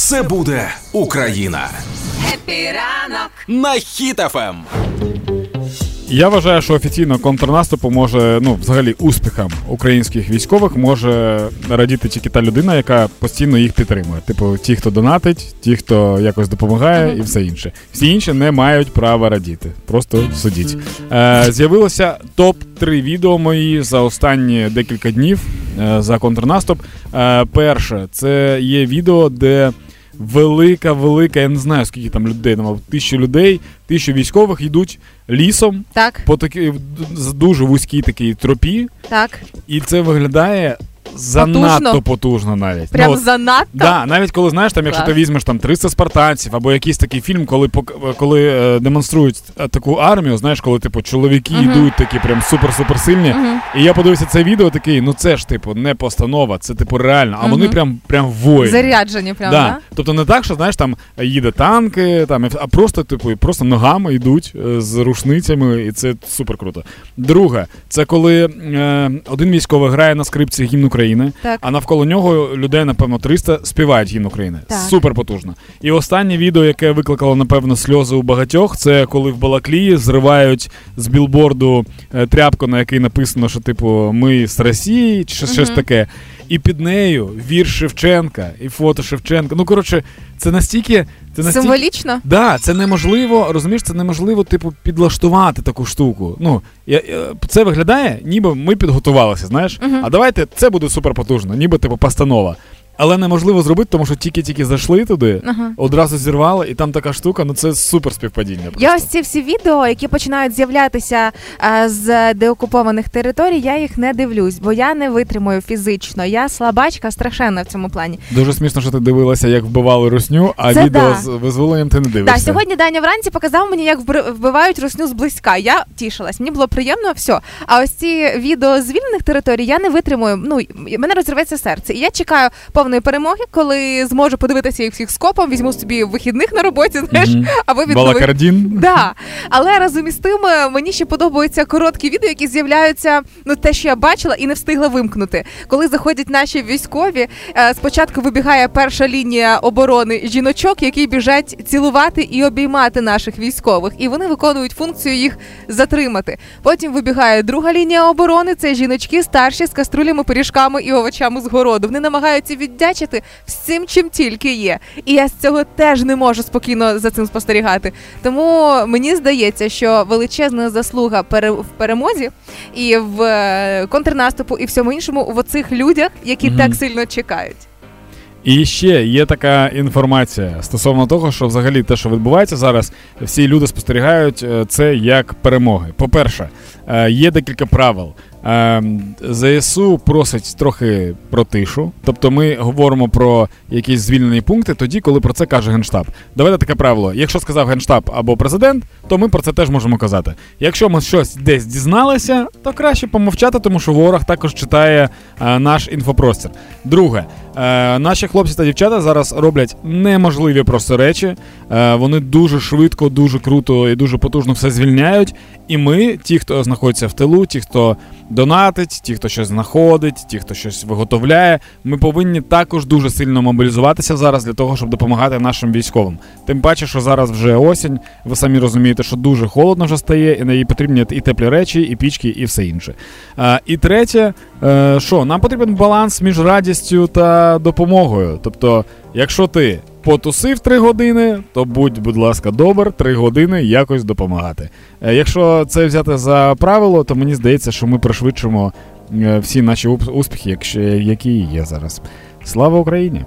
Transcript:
Все буде Україна. Happy ранок на Хіт FM. Я вважаю, що офіційно контрнаступу може, ну, взагалі, успіхам українських військових може радіти тільки та людина, яка постійно їх підтримує. Типу, ті, хто донатить, ті, хто якось допомагає, і все інше. Всі інші не мають права радіти. Просто судіть. Е, З'явилося топ 3 відео мої за останні декілька днів е, за контрнаступ. Е, Перше, це є відео, де велика, велика, я не знаю, скільки там людей, там тисячу людей, тисячу військових йдуть лісом Так, по такій дуже вузькій такій тропі, так. і це виглядає занадто потужно навіть. Прям Ну, от, занадто. Да, навіть коли знаєш, там, якщо ти візьмеш там 300 спартанців або якийсь такий фільм, коли коли е, демонструють е, таку армію, знаєш, коли типу чоловіки Мгм. йдуть такі прям супер-супер сильні. Мгм. І я подивився це відео, такий, ну це ж типу не постанова, це типу реально, а вони прям прям воїни. Заряджені, прям, Да. да? Тобто не так, що знаєш, там їде танки, там, а просто, типу, просто ногами йдуть е, з рушницями, і це супер круто. Друге, це коли е, один військовий грає на скрипці гімн України, Так. а навколо нього людей, напевно, 300 співають гімн України. Так. Супер потужно. І останнє відео, яке викликало, напевно, сльози у багатьох, це коли в Балаклії зривають з білборду е, тряпку, на якій написано, що, типу, ми з Росії, чи щось угу. таке. І під нею вірш Шевченка і фото Шевченка. Ну, коротше, це настільки. Це настільки... Символічно? Да, це неможливо, розумієш, це неможливо, типу, підлаштувати таку штуку. Ну, я, я- це виглядає, ніби ми підготувалися, знаєш. Мгм. А давайте це буде суперпотужно, ніби типу постанова. Але неможливо зробити, тому що тільки-тільки зайшли туди, Ага. одразу зірвали, і там така штука, ну це супер співпадіння. Я ось ці всі відео, які починають з'являтися е, з деокупованих територій, я їх не дивлюсь, бо я не витримую фізично. Я слабачка страшенна в цьому плані. Дуже смішно, що ти дивилася, як вбивали русню, а Це відео да. з визволенням ти не дивишся. Так, сьогодні Даня вранці показав мені, як вбивають русню зблизька. Я тішилась, мені було приємно, все. А ось ці відео з вільних територій я не витримую. Ну мене розривається серце. І я чекаю повної перемоги, коли зможу подивитися їх всіх скопом, візьму собі вихідних на роботі, знаєш, Мгм. аби відновити. Балакардін. Да. Але разом із тим е, мені ще подобаються короткі відео, які з'являються, ну те, що я бачила, і не встигла вимкнути. Коли заходять наші військові, е, спочатку вибігає перша лінія оборони жіночок, які біжать цілувати і обіймати наших військових, і вони виконують функцію їх затримати. Потім вибігає друга лінія оборони. Це жіночки старші з каструлями, пиріжками і овочами з городу. Вони намагаються віддячити всім, чим тільки є. І я з цього теж не можу спокійно за цим спостерігати. Тому мені здається, що величезна заслуга в перемозі і в е, контрнаступу, і всьому іншому в оцих людях, які Мгм. так сильно чекають. І ще є така інформація стосовно того, що взагалі те, що відбувається зараз, всі люди спостерігають е, це як перемоги. По-перше, е, є декілька правил. Е, ЗСУ просить трохи про тишу, тобто ми говоримо про якісь звільнені пункти тоді, коли про це каже Генштаб. Давайте таке правило: якщо сказав Генштаб або президент, то ми про це теж можемо казати. Якщо ми щось десь дізналися, то краще помовчати, тому що ворог також читає е, наш інфопростір. Друге, е, наші хлопці та дівчата зараз роблять неможливі просто речі. Е, вони дуже швидко, дуже круто і дуже потужно все звільняють. І ми, ті, хто знаходиться в тилу, ті, хто донатить, ті, хто щось знаходить, ті, хто щось виготовляє, ми повинні також дуже сильно мобілізуватися зараз для того, щоб допомагати нашим військовим. Тим паче, що зараз вже осінь, ви самі розумієте, що дуже холодно вже стає, і на їй потрібні і теплі речі, і пічки, і все інше. Е, і третє, е, що нам потрібен баланс між радістю та допомогою. Тобто, якщо ти потусив три години, то будь, будь ласка, добр, три години якось допомагати. Е, Якщо це взяти за правило, то мені здається, що ми пришвидшимо е, всі наші успіхи, які є зараз. Слава Україні!